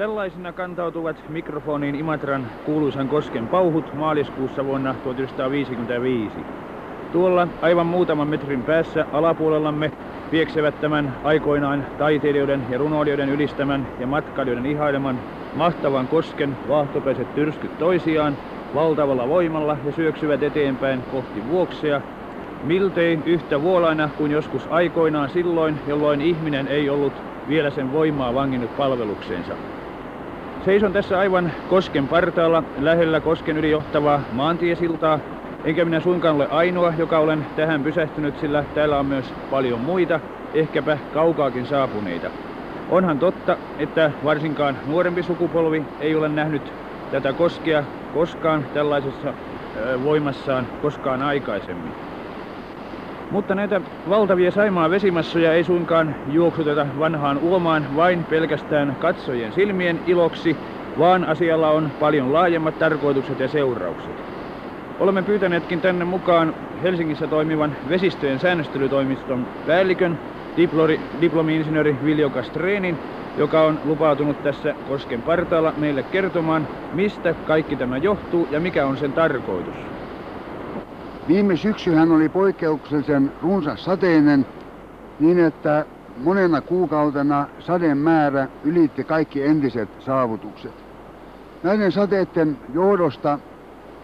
Tällaisina kantautuvat mikrofoniin Imatran kuuluisan kosken pauhut maaliskuussa vuonna 1955. Tuolla aivan muutaman metrin päässä alapuolellamme vieksevät tämän aikoinaan taiteilijoiden ja runoilijoiden ylistämän ja matkailijoiden ihaileman mahtavan kosken vaahtopäiset tyrskyt toisiaan valtavalla voimalla ja syöksyvät eteenpäin kohti vuoksea, miltei yhtä vuolaina kuin joskus aikoinaan silloin, jolloin ihminen ei ollut vielä sen voimaa vanginnut palvelukseensa. Seison tässä aivan kosken partaalla lähellä kosken yli johtavaa maantiesiltaa, enkä minä suinkaan ole ainoa, joka olen tähän pysähtynyt, sillä täällä on myös paljon muita, ehkäpä kaukaakin saapuneita. Onhan totta, että varsinkaan nuorempi sukupolvi ei ole nähnyt tätä koskea koskaan tällaisessa voimassaan koskaan aikaisemmin. Mutta näitä valtavia Saimaa vesimassoja ei suinkaan juoksuteta vanhaan uomaan vain pelkästään katsojien silmien iloksi, vaan asialla on paljon laajemmat tarkoitukset ja seuraukset. Olemme pyytäneetkin tänne mukaan Helsingissä toimivan vesistöjen säännöstelytoimiston päällikön, diplomi-insinööri Viljo Kastreenin, joka on lupautunut tässä kosken partaalla meille kertomaan, mistä kaikki tämä johtuu ja mikä on sen tarkoitus. Viime syksyhän oli poikkeuksellisen runsas sateinen niin, että monena kuukautena sadeen määrä ylitti kaikki entiset saavutukset. Näiden sateiden johdosta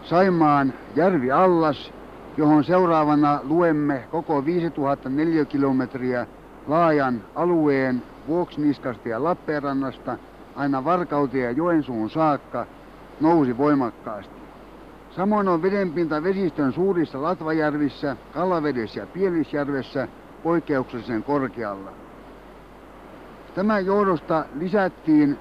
Saimaan järvi allas, johon seuraavana luemme koko 5004 kilometriä laajan alueen Vuoksniskasta ja Lappeenrannasta aina Varkauteen ja Joensuun saakka nousi voimakkaasti. Samoin on vedenpinta vesistön suurissa Latvajärvissä, Kalavedessä ja Pielisjärvessä poikkeuksellisen korkealla. Tämän johdosta lisättiin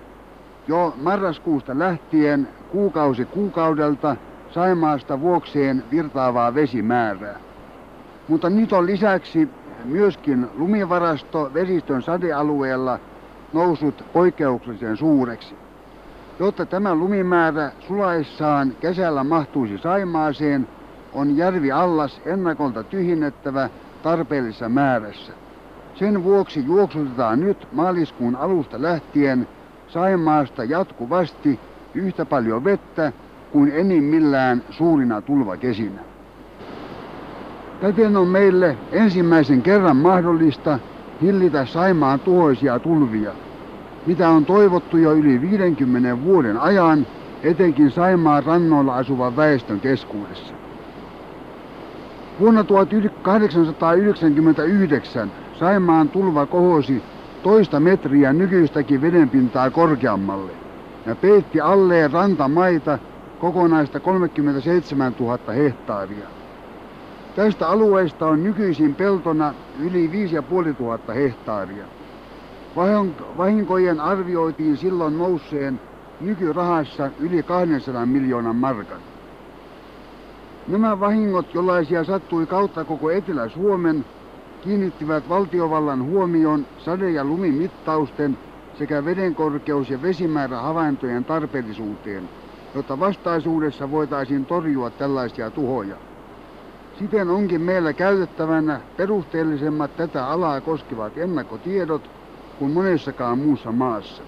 jo marraskuusta lähtien kuukausi kuukaudelta Saimaasta vuokseen virtaavaa vesimäärää. Mutta nyt on lisäksi myöskin lumivarasto vesistön sadealueella noussut poikkeuksellisen suureksi. Jotta tämä lumimäärä sulaissaan kesällä mahtuisi Saimaaseen, on järvi allas ennakolta tyhjennettävä tarpeellisessa määrässä. Sen vuoksi juoksutetaan nyt maaliskuun alusta lähtien Saimaasta jatkuvasti yhtä paljon vettä kuin enimmillään suurina tulvakesinä. Täten on meille ensimmäisen kerran mahdollista hillitä Saimaan tuhoisia tulvia – mitä on toivottu jo yli 50 vuoden ajan, etenkin Saimaan rannoilla asuvan väestön keskuudessa. Vuonna 1899 Saimaan tulva kohosi toista metriä nykyistäkin vedenpintaa korkeammalle ja peitti alleen rantamaita kokonaista 37 000 hehtaaria. Tästä alueesta on nykyisin peltona yli 5500 hehtaaria. Vahinkojen arvioitiin silloin nousseen nykyrahassa yli 200 miljoonan markan. Nämä vahingot, jollaisia sattui kautta koko Etelä-Suomen, kiinnittivät valtiovallan huomion sade- ja lumimittausten sekä vedenkorkeus- ja vesimäärähavaintojen tarpeellisuuteen, jotta vastaisuudessa voitaisiin torjua tällaisia tuhoja. Siten onkin meillä käytettävänä perusteellisemmat tätä alaa koskevat ennakkotiedot kuin monessakaan muussa maassa.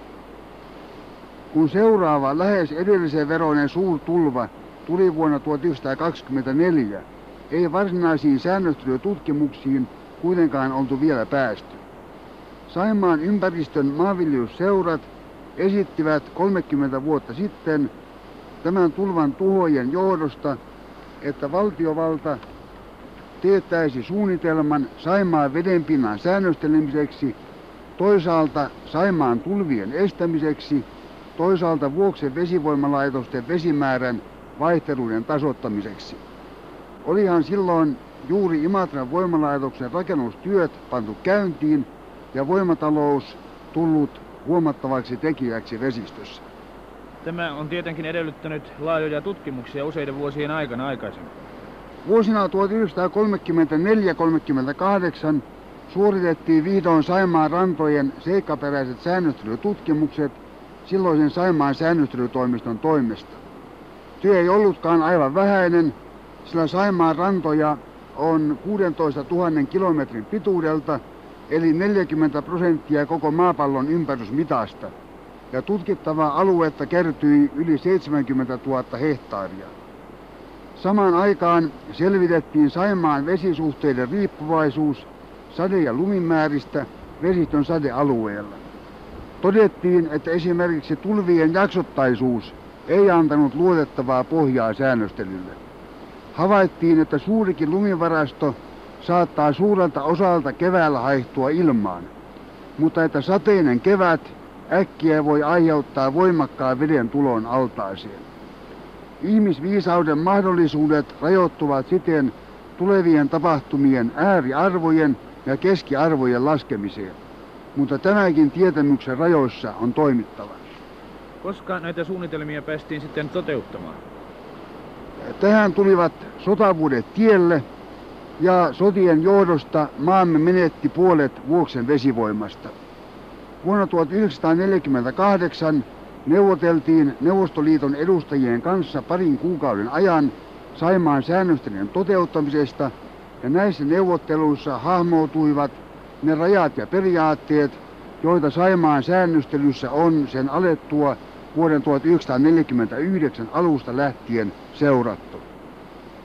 Kun seuraava lähes edellisen veroinen suurtulva tuli vuonna 1924, ei varsinaisiin säännöstelytutkimuksiin kuitenkaan oltu vielä päästy. Saimaan ympäristön maanviljelysseurat esittivät 30 vuotta sitten tämän tulvan tuhojen johdosta, että valtiovalta teettäisi suunnitelman Saimaan vedenpinnan säännöstelemiseksi toisaalta Saimaan tulvien estämiseksi, toisaalta Vuoksen vesivoimalaitosten vesimäärän vaihteluiden tasoittamiseksi. Olihan silloin juuri Imatran voimalaitoksen rakennustyöt pantu käyntiin ja voimatalous tullut huomattavaksi tekijäksi vesistössä. Tämä on tietenkin edellyttänyt laajoja tutkimuksia useiden vuosien aikana aikaisemmin. Vuosina 1934-38 suoritettiin vihdoin Saimaan rantojen seikkaperäiset säännöstelytutkimukset silloisen Saimaan säännöstelytoimiston toimesta. Työ ei ollutkaan aivan vähäinen, sillä Saimaan rantoja on 16 000 kilometrin pituudelta, eli 40 prosenttia koko maapallon ympärysmitasta. ja tutkittavaa aluetta kertyi yli 70 000 hehtaaria. Samaan aikaan selvitettiin Saimaan vesisuhteiden riippuvaisuus sade- ja lumimääristä vesistön sadealueella. Todettiin, että esimerkiksi tulvien jaksottaisuus ei antanut luotettavaa pohjaa säännöstelylle. Havaittiin, että suurikin lumivarasto saattaa suurelta osalta keväällä haihtua ilmaan, mutta että sateinen kevät äkkiä voi aiheuttaa voimakkaan veden tulon altaaseen. Ihmisviisauden mahdollisuudet rajoittuvat siten tulevien tapahtumien ääriarvojen ja keskiarvojen laskemiseen, mutta tämäkin tietämyksen rajoissa on toimittava. Koska näitä suunnitelmia päästiin sitten toteuttamaan? Tähän tulivat sotavuodet tielle ja sotien johdosta maamme menetti puolet Vuoksen vesivoimasta. Vuonna 1948 neuvoteltiin Neuvostoliiton edustajien kanssa parin kuukauden ajan Saimaan säännöstelyn toteuttamisesta ja näissä neuvotteluissa hahmoutuivat ne rajat ja periaatteet, joita Saimaan säännöstelyssä on sen alettua vuoden 1949 alusta lähtien seurattu.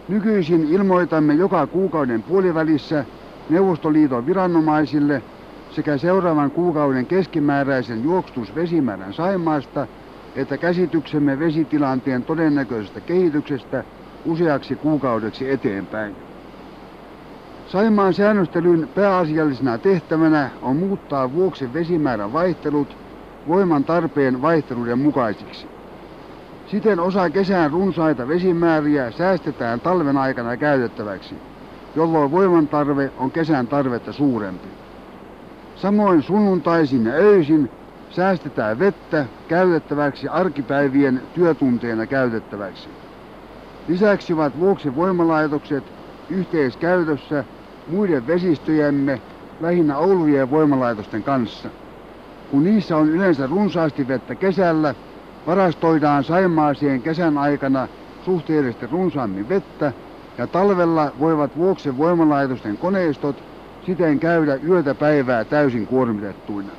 Nykyisin ilmoitamme joka kuukauden puolivälissä Neuvostoliiton viranomaisille sekä seuraavan kuukauden keskimääräisen juoksutusvesimäärän Saimaasta että käsityksemme vesitilanteen todennäköisestä kehityksestä useaksi kuukaudeksi eteenpäin. Saimaan säännöstelyn pääasiallisena tehtävänä on muuttaa vuoksen vesimäärän vaihtelut voiman tarpeen vaihteluiden mukaisiksi. Siten osa kesän runsaita vesimääriä säästetään talven aikana käytettäväksi, jolloin voiman tarve on kesän tarvetta suurempi. Samoin sunnuntaisin ja öisin säästetään vettä käytettäväksi arkipäivien työtunteina käytettäväksi. Lisäksi ovat vuoksen voimalaitokset yhteiskäytössä muiden vesistöjemme, lähinnä Oulujen voimalaitosten kanssa. Kun niissä on yleensä runsaasti vettä kesällä, varastoidaan Saimaaseen kesän aikana suhteellisesti runsaammin vettä ja talvella voivat Vuoksen voimalaitosten koneistot siten käydä yötä päivää täysin kuormitettuina.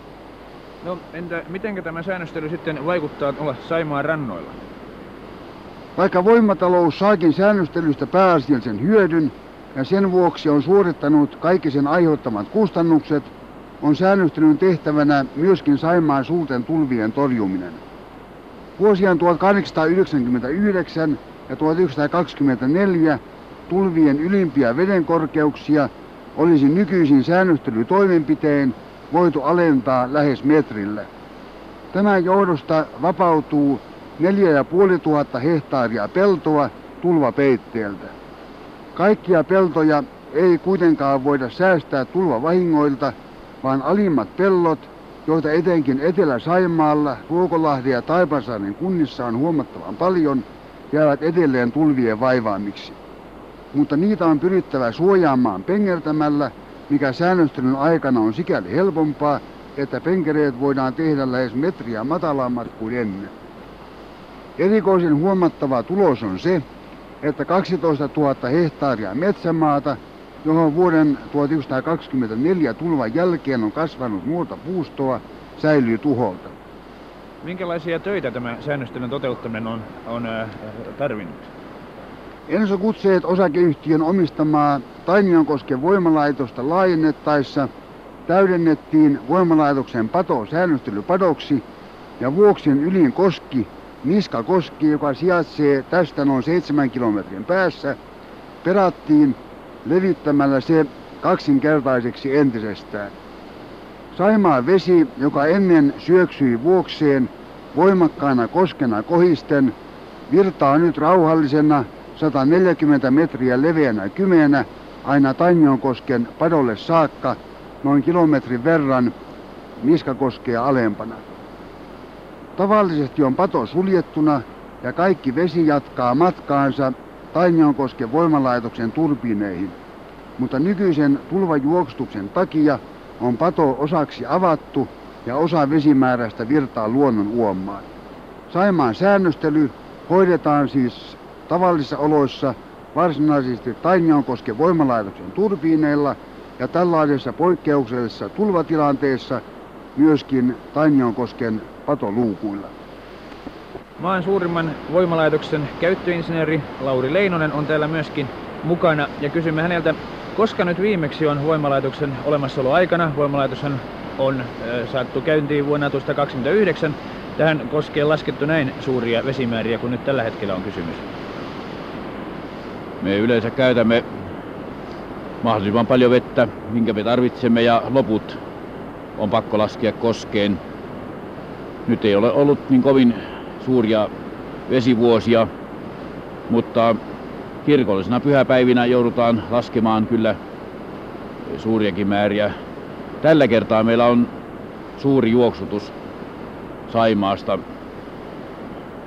No entä miten tämä säännöstely sitten vaikuttaa olla Saimaan rannoilla? Vaikka voimatalous saakin säännöstelystä pääasiallisen hyödyn ja sen vuoksi on suorittanut kaikki sen aiheuttamat kustannukset, on säännöstelyn tehtävänä myöskin Saimaan suurten tulvien torjuminen. Vuosien 1899 ja 1924 tulvien ylimpiä vedenkorkeuksia olisi nykyisin säännöstelytoimenpiteen voitu alentaa lähes metrillä. Tämän johdosta vapautuu 4500 hehtaaria peltoa tulvapeitteeltä. Kaikkia peltoja ei kuitenkaan voida säästää tulvavahingoilta, vaan alimmat pellot, joita etenkin Etelä-Saimaalla, Ruokolahden ja Taipasaaren kunnissa on huomattavan paljon, jäävät edelleen tulvien vaivaamiksi. Mutta niitä on pyrittävä suojaamaan pengertämällä, mikä säännöstelyn aikana on sikäli helpompaa, että penkereet voidaan tehdä lähes metriä matalammat kuin ennen. Erikoisen huomattava tulos on se, että 12 000 hehtaaria metsämaata, johon vuoden 1924 tulvan jälkeen on kasvanut muuta puustoa, säilyy tuholta. Minkälaisia töitä tämä säännöstelyn toteuttaminen on, on äh, tarvinnut? Enso Kutseet osakeyhtiön omistamaa Tainionkosken voimalaitosta laajennettaessa täydennettiin voimalaitoksen pato säännöstelypadoksi ja Vuoksen ylin koski Niskakoski, joka sijaitsee tästä noin 7 kilometrin päässä, perattiin levittämällä se kaksinkertaiseksi entisestään. Saimaan vesi, joka ennen syöksyi vuokseen voimakkaana koskena kohisten, virtaa nyt rauhallisena 140 metriä leveänä kymeenä aina Tainionkosken padolle saakka noin kilometrin verran Niskakoskea alempana. Tavallisesti on pato suljettuna ja kaikki vesi jatkaa matkaansa Tainionkosken voimalaitoksen turbiineihin, mutta nykyisen tulvajuokstuksen takia on pato osaksi avattu ja osa vesimäärästä virtaa luonnon uomaan. Saimaan säännöstely hoidetaan siis tavallisissa oloissa varsinaisesti Tainionkosken voimalaitoksen turbiineilla ja tällaisessa poikkeuksellisessa tulvatilanteessa myöskin Tainionkosken patoluukuilla. Maan suurimman voimalaitoksen käyttöinsinööri Lauri Leinonen on täällä myöskin mukana ja kysymme häneltä, koska nyt viimeksi on voimalaitoksen olemassaoloaikana, voimalaitoshan on äh, saattu käyntiin vuonna 1929, tähän koskee laskettu näin suuria vesimääriä kuin nyt tällä hetkellä on kysymys. Me yleensä käytämme mahdollisimman paljon vettä, minkä me tarvitsemme ja loput on pakko laskea koskeen. Nyt ei ole ollut niin kovin suuria vesivuosia, mutta kirkollisena pyhäpäivinä joudutaan laskemaan kyllä suuriakin määriä. Tällä kertaa meillä on suuri juoksutus Saimaasta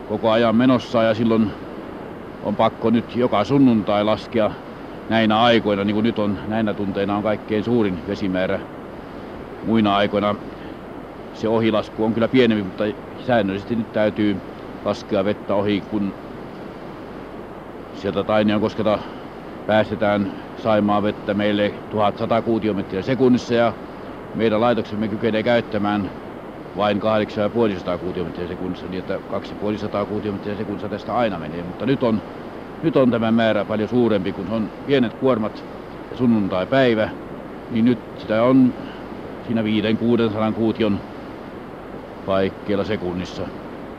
koko ajan menossa ja silloin on pakko nyt joka sunnuntai laskea näinä aikoina, niin kuin nyt on näinä tunteina on kaikkein suurin vesimäärä. Muina aikoina se ohilasku on kyllä pienempi, mutta säännöllisesti nyt täytyy laskea vettä ohi, kun sieltä Tainion kosketa päästetään Saimaa vettä meille 1100 kuutiometriä sekunnissa ja meidän laitoksemme kykenee käyttämään vain 8500 kuutiometriä sekunnissa, niin että 2500 kuutiometriä sekunnissa tästä aina menee. Mutta nyt on, nyt on tämä määrä paljon suurempi, kun on pienet kuormat ja sunnuntai-päivä, niin nyt sitä on siinä 5-600 kuution paikkeilla sekunnissa.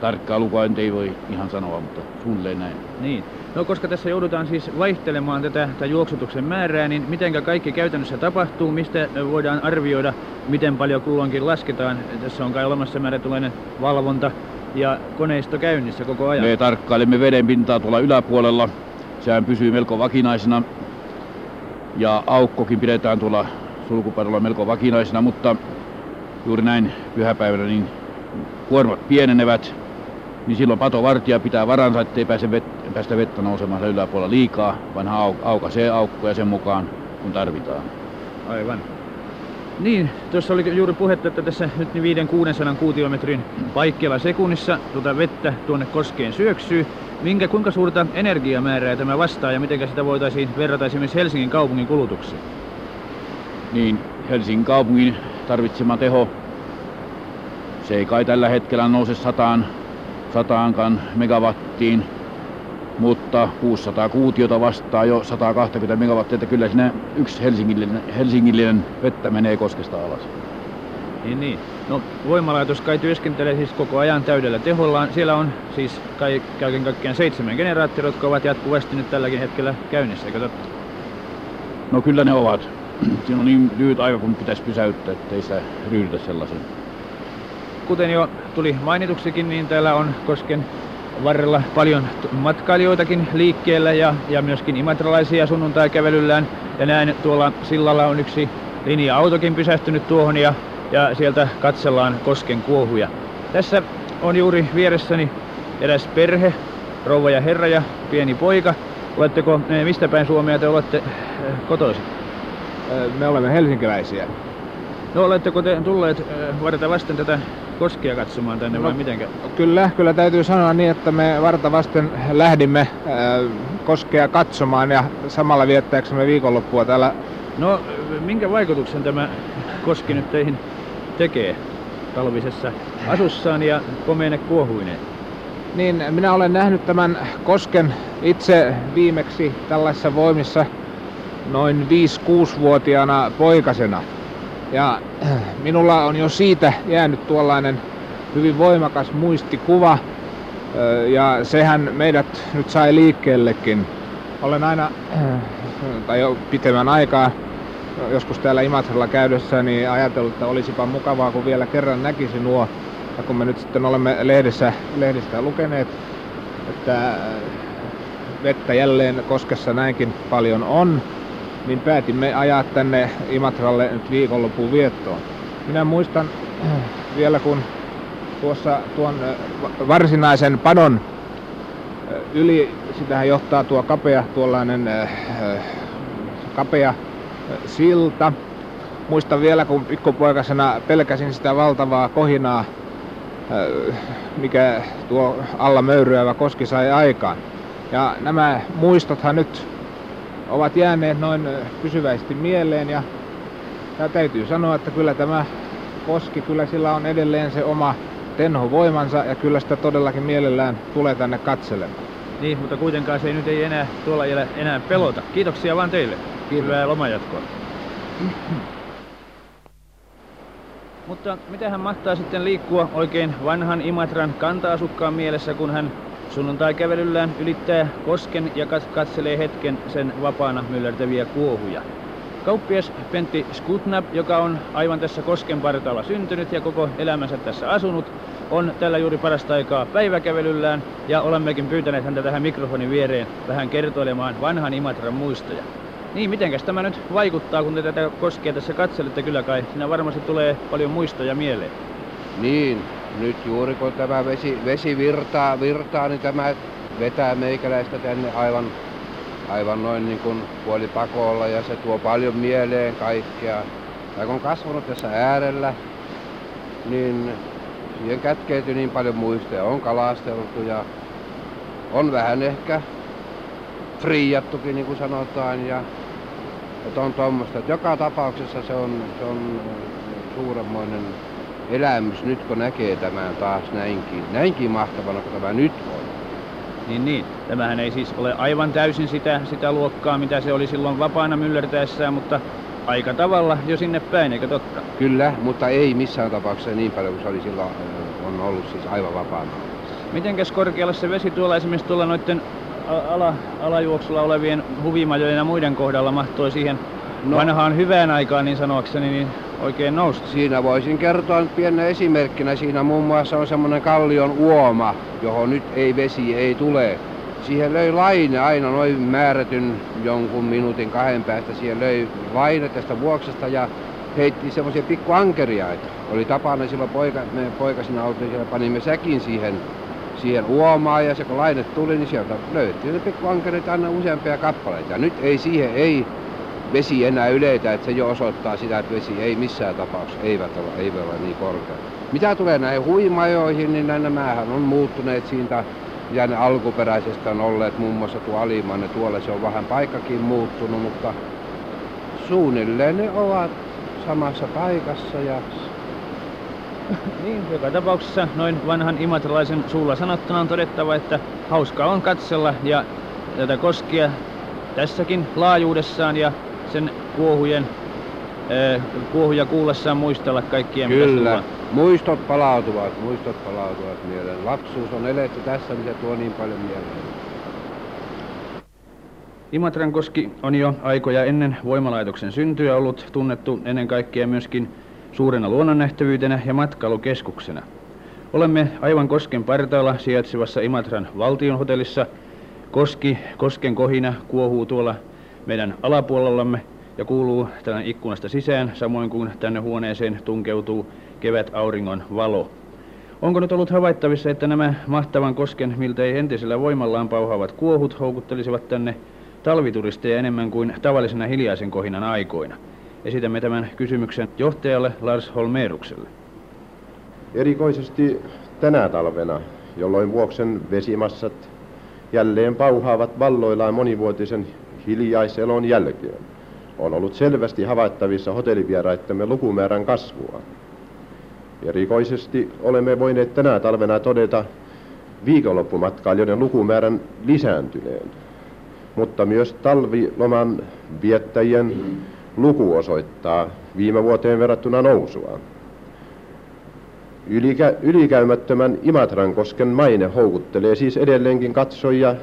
Tarkkaa lukua ei voi ihan sanoa, mutta suunnilleen näin. Niin. No koska tässä joudutaan siis vaihtelemaan tätä, tätä juoksutuksen määrää, niin miten kaikki käytännössä tapahtuu, mistä voidaan arvioida, miten paljon kulloinkin lasketaan. Tässä on kai olemassa määrätulainen valvonta ja koneisto käynnissä koko ajan. Me tarkkailemme veden pintaa tuolla yläpuolella. Sehän pysyy melko vakinaisena ja aukkokin pidetään tuolla sulkupadolla melko vakinaisena, mutta juuri näin pyhäpäivänä niin kuormat pienenevät, niin silloin patovartija pitää varansa, ettei pääse vet, päästä vettä nousemaan yläpuolella liikaa, vaan au, aukaisee aukkoja sen mukaan, kun tarvitaan. Aivan. Niin, tuossa oli juuri puhetta, että tässä nyt 5-600 kuutiometrin paikkeilla sekunnissa tuota vettä tuonne koskeen syöksyy. Minkä, kuinka suurta energiamäärää tämä vastaa ja miten sitä voitaisiin verrata esimerkiksi Helsingin kaupungin kulutukseen? Niin, Helsingin kaupungin tarvitsema teho, se ei kai tällä hetkellä nouse sataan, sataankaan megawattiin, mutta 600 kuutiota vastaa jo 120 megawattia, että kyllä siinä yksi helsingillinen, helsingillinen vettä menee koskesta alas. Niin, niin. No voimalaitos kai työskentelee siis koko ajan täydellä tehollaan. Siellä on siis kai, kaiken kaikkiaan seitsemän generaattoria, jotka ovat jatkuvasti nyt tälläkin hetkellä käynnissä, eikö totta? No kyllä ne ovat. Siinä on niin lyhyt aika, kun pitäisi pysäyttää, ettei sitä ryhdytä sellaisen. Kuten jo tuli mainituksikin, niin täällä on Kosken varrella paljon matkailijoitakin liikkeellä ja, ja myöskin imatralaisia sunnuntai-kävelyllään. Ja näin tuolla sillalla on yksi linja-autokin pysähtynyt tuohon ja, ja sieltä katsellaan Kosken kuohuja. Tässä on juuri vieressäni eräs perhe, rouva ja herra ja pieni poika. Oletteko, mistä päin Suomea te olette kotoisin? Me olemme helsinkiläisiä. No oletteko te tulleet varta vasten tätä koskea katsomaan tänne no, vai mitenkä? Kyllä, kyllä täytyy sanoa niin, että me varta vasten lähdimme äh, koskea katsomaan ja samalla viettääksemme viikonloppua täällä. No minkä vaikutuksen tämä koski nyt teihin tekee talvisessa asussaan ja komeine kuohuineen? Niin, minä olen nähnyt tämän kosken itse viimeksi tällaisessa voimissa noin 5-6-vuotiaana poikasena. Ja minulla on jo siitä jäänyt tuollainen hyvin voimakas muistikuva, ja sehän meidät nyt sai liikkeellekin. Olen aina, tai jo pitemmän aikaa, joskus täällä Imatralla käydessä, niin ajatellut, että olisipa mukavaa, kun vielä kerran näkisi nuo. Ja kun me nyt sitten olemme lehdessä, lehdistä lukeneet, että vettä jälleen koskessa näinkin paljon on, niin päätimme ajaa tänne Imatralle nyt viikonlopun viettoon. Minä muistan vielä kun tuossa tuon varsinaisen padon yli, sitähän johtaa tuo kapea, tuollainen kapea silta. Muistan vielä kun pikkupoikasena pelkäsin sitä valtavaa kohinaa, mikä tuo alla möyryävä koski sai aikaan. Ja nämä muistothan nyt ovat jääneet noin pysyvästi mieleen ja, ja täytyy sanoa, että kyllä tämä koski, kyllä sillä on edelleen se oma tenho voimansa ja kyllä sitä todellakin mielellään tulee tänne katselemaan. Niin, mutta kuitenkaan se ei nyt ei enää tuolla enää pelota. Kiitoksia vaan teille. Kiitos. Hyvää lomanjatkoa. Mutta mitä hän mahtaa sitten liikkua oikein vanhan Imatran kanta-asukkaan mielessä, kun hän sunnuntai-kävelyllään ylittää kosken ja katselee hetken sen vapaana myllertäviä kuohuja. Kauppias Pentti Skutnab, joka on aivan tässä kosken partaalla syntynyt ja koko elämänsä tässä asunut, on tällä juuri parasta aikaa päiväkävelyllään ja olemmekin pyytäneet häntä tähän mikrofonin viereen vähän kertoilemaan vanhan Imatran muistoja. Niin, mitenkäs tämä nyt vaikuttaa, kun te tätä koskea tässä katselette kyllä kai? Siinä varmasti tulee paljon muistoja mieleen. Niin, nyt juuri kun tämä vesi, vesi virtaa, virtaa, niin tämä vetää meikäläistä tänne aivan, aivan noin niin kuin puolipakolla ja se tuo paljon mieleen kaikkea. Ja kun on kasvanut tässä äärellä, niin siihen kätkeytyy niin paljon muistoja. On kalasteltu ja on vähän ehkä friijattukin, niin kuin sanotaan. Ja, että on tuommoista. Joka tapauksessa se on, se on suuremmoinen elämys nyt, kun näkee tämän taas näinkin, näinkin mahtavana kuin tämä nyt on. Niin, niin. Tämähän ei siis ole aivan täysin sitä, sitä luokkaa, mitä se oli silloin vapaana myllertäessään, mutta aika tavalla jo sinne päin, eikö totta? Kyllä, mutta ei missään tapauksessa niin paljon kuin se oli silloin, on ollut siis aivan vapaana. Mitenkäs korkealle se vesi tuolla esimerkiksi tuolla noiden ala, alajuoksulla olevien huvimajojen ja muiden kohdalla mahtoi siihen no, vanhaan hyvään aikaan niin sanoakseni niin oikein nousta? Siinä voisin kertoa nyt pienenä esimerkkinä. Siinä muun muassa on semmoinen kallion uoma, johon nyt ei vesi ei tule. Siihen löi laine aina noin määrätyn jonkun minuutin kahden päästä. Siihen löi laine tästä vuoksesta ja heitti semmoisia pikkuankeria. Oli tapana silloin poika, me poikasina oltiin siellä, panimme säkin siihen siihen uomaan ja se kun laine tuli, niin sieltä löytyi pikkuankerit aina useampia kappaleita. Ja nyt ei siihen ei vesi enää yleitä, että se jo osoittaa sitä, että vesi ei missään tapauksessa eivät ole, ei ole niin korkea. Mitä tulee näihin huimajoihin, niin nämähän on muuttuneet siitä, ja ne alkuperäisestä on olleet muun muassa tuo alimanne, tuolla se on vähän paikkakin muuttunut, mutta suunnilleen ne ovat samassa paikassa ja niin, joka tapauksessa noin vanhan imatralaisen suulla sanottuna on todettava, että hauskaa on katsella ja tätä koskea tässäkin laajuudessaan ja sen kuohujen äh, kuohuja kuullessaan muistella kaikkia Kyllä, muistot palautuvat, muistot palautuvat mieleen. Lapsuus on eletty tässä, mikä tuo niin paljon mieleen. Imatran koski on jo aikoja ennen voimalaitoksen syntyä ollut tunnettu ennen kaikkea myöskin suurena luonnonnähtävyytenä ja matkailukeskuksena. Olemme aivan kosken partaalla sijaitsevassa Imatran valtionhotellissa. Koski, kosken kohina kuohuu tuolla meidän alapuolellamme ja kuuluu tämän ikkunasta sisään, samoin kuin tänne huoneeseen tunkeutuu kevät auringon valo. Onko nyt ollut havaittavissa, että nämä mahtavan kosken miltei entisellä voimallaan pauhaavat kuohut houkuttelisivat tänne talvituristeja enemmän kuin tavallisena hiljaisen kohinan aikoina? Esitämme tämän kysymyksen johtajalle Lars Holmerukselle. Erikoisesti tänä talvena, jolloin vuoksen vesimassat jälleen pauhaavat valloillaan monivuotisen hiljaiselon jälkeen, on ollut selvästi havaittavissa hotellivieraittemme lukumäärän kasvua. Erikoisesti olemme voineet tänä talvena todeta viikonloppumatkailijoiden lukumäärän lisääntyneen, mutta myös talviloman viettäjien luku osoittaa viime vuoteen verrattuna nousua. Ylikä, ylikäymättömän Imatrankosken maine houkuttelee siis edelleenkin katsojia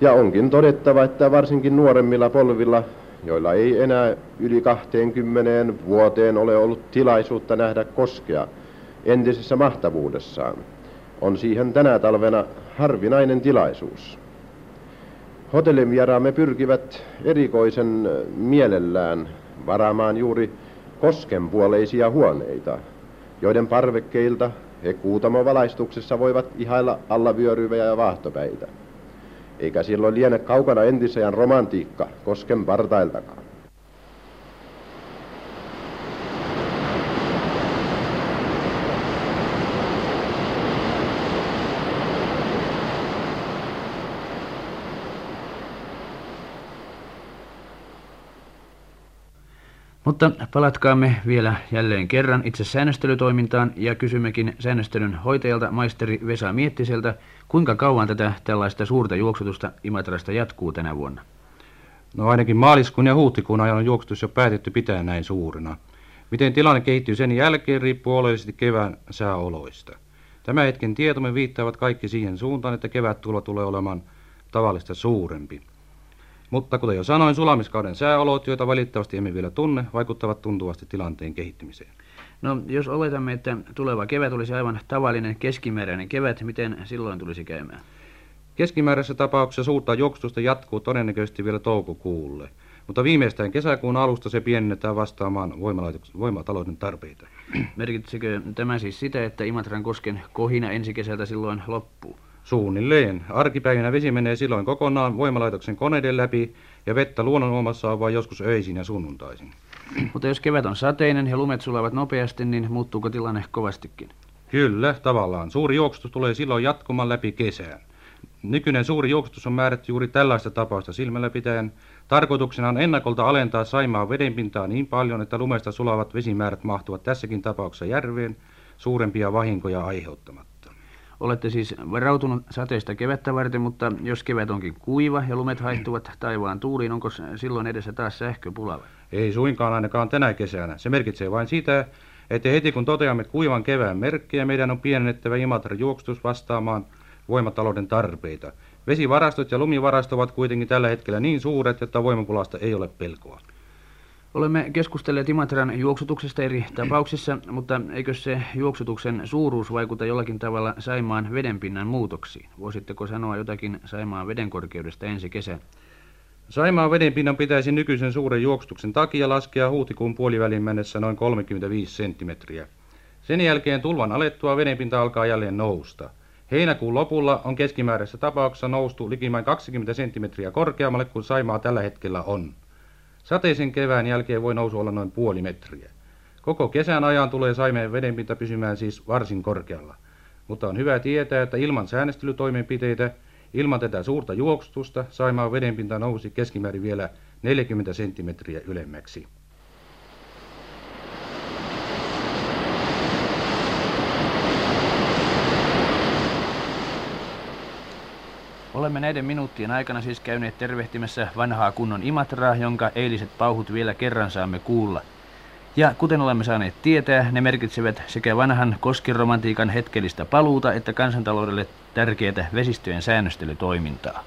ja onkin todettava, että varsinkin nuoremmilla polvilla, joilla ei enää yli 20 vuoteen ole ollut tilaisuutta nähdä koskea entisessä mahtavuudessaan, on siihen tänä talvena harvinainen tilaisuus. Hotellin vieraamme pyrkivät erikoisen mielellään varaamaan juuri koskenpuoleisia huoneita, joiden parvekkeilta he kuutamovalaistuksessa voivat ihailla allavyöryvejä ja vaahtopäitä. Eikä silloin liene kaukana entisajan romantiikka kosken partailtakaan. Mutta palatkaamme vielä jälleen kerran itse säännöstelytoimintaan ja kysymmekin säännöstelyn hoitajalta maisteri Vesa Miettiseltä, kuinka kauan tätä tällaista suurta juoksutusta Imatrasta jatkuu tänä vuonna. No ainakin maaliskuun ja huhtikuun ajan on juoksutus jo päätetty pitää näin suurena. Miten tilanne kehittyy sen jälkeen riippuu oleellisesti kevään sääoloista. Tämä hetken tietomme viittaavat kaikki siihen suuntaan, että kevät tulo tulee olemaan tavallista suurempi. Mutta kuten jo sanoin, sulamiskauden sääolot, joita valitettavasti emme vielä tunne, vaikuttavat tuntuvasti tilanteen kehittymiseen. No, jos oletamme, että tuleva kevät olisi aivan tavallinen keskimääräinen kevät, miten silloin tulisi käymään? Keskimääräisessä tapauksessa suurta juoksutusta jatkuu todennäköisesti vielä toukokuulle, mutta viimeistään kesäkuun alusta se pienennetään vastaamaan voimatalouden tarpeita. Merkitsekö tämä siis sitä, että Imatran kosken kohina ensi kesältä silloin loppuu? Suunnilleen. Arkipäivinä vesi menee silloin kokonaan voimalaitoksen koneiden läpi ja vettä luonnonomassa on vain joskus öisin ja sunnuntaisin. Mutta jos kevät on sateinen ja lumet sulavat nopeasti, niin muuttuuko tilanne kovastikin? Kyllä, tavallaan. Suuri juoksutus tulee silloin jatkumaan läpi kesään. Nykyinen suuri juoksutus on määrätty juuri tällaista tapausta silmällä pitäen. Tarkoituksena on ennakolta alentaa Saimaa vedenpintaa niin paljon, että lumesta sulavat vesimäärät mahtuvat tässäkin tapauksessa järveen suurempia vahinkoja aiheuttamatta. Olette siis varautunut sateista kevättä varten, mutta jos kevät onkin kuiva ja lumet haihtuvat taivaan tuuliin, onko silloin edessä taas sähköpula? Ei suinkaan ainakaan tänä kesänä. Se merkitsee vain sitä, että heti kun toteamme kuivan kevään merkkejä, meidän on pienennettävä Imatran juoksutus vastaamaan voimatalouden tarpeita. Vesivarastot ja lumivarasto ovat kuitenkin tällä hetkellä niin suuret, että voimapulasta ei ole pelkoa. Olemme keskustelleet Imatran juoksutuksesta eri tapauksissa, mutta eikö se juoksutuksen suuruus vaikuta jollakin tavalla Saimaan vedenpinnan muutoksiin? Voisitteko sanoa jotakin Saimaan vedenkorkeudesta ensi kesä? Saimaan vedenpinnan pitäisi nykyisen suuren juoksutuksen takia laskea huhtikuun puolivälin mennessä noin 35 senttimetriä. Sen jälkeen tulvan alettua vedenpinta alkaa jälleen nousta. Heinäkuun lopulla on keskimääräisessä tapauksessa noustu likimain 20 senttimetriä korkeammalle kuin Saimaa tällä hetkellä on. Sateisen kevään jälkeen voi nousu olla noin puoli metriä. Koko kesän ajan tulee saimeen vedenpinta pysymään siis varsin korkealla. Mutta on hyvä tietää, että ilman säännöstelytoimenpiteitä, ilman tätä suurta juoksutusta, Saimaan vedenpinta nousi keskimäärin vielä 40 senttimetriä ylemmäksi. Olemme näiden minuuttien aikana siis käyneet tervehtimässä vanhaa kunnon Imatraa, jonka eiliset pauhut vielä kerran saamme kuulla. Ja kuten olemme saaneet tietää, ne merkitsevät sekä vanhan koskiromantiikan hetkellistä paluuta että kansantaloudelle tärkeää vesistöjen säännöstelytoimintaa.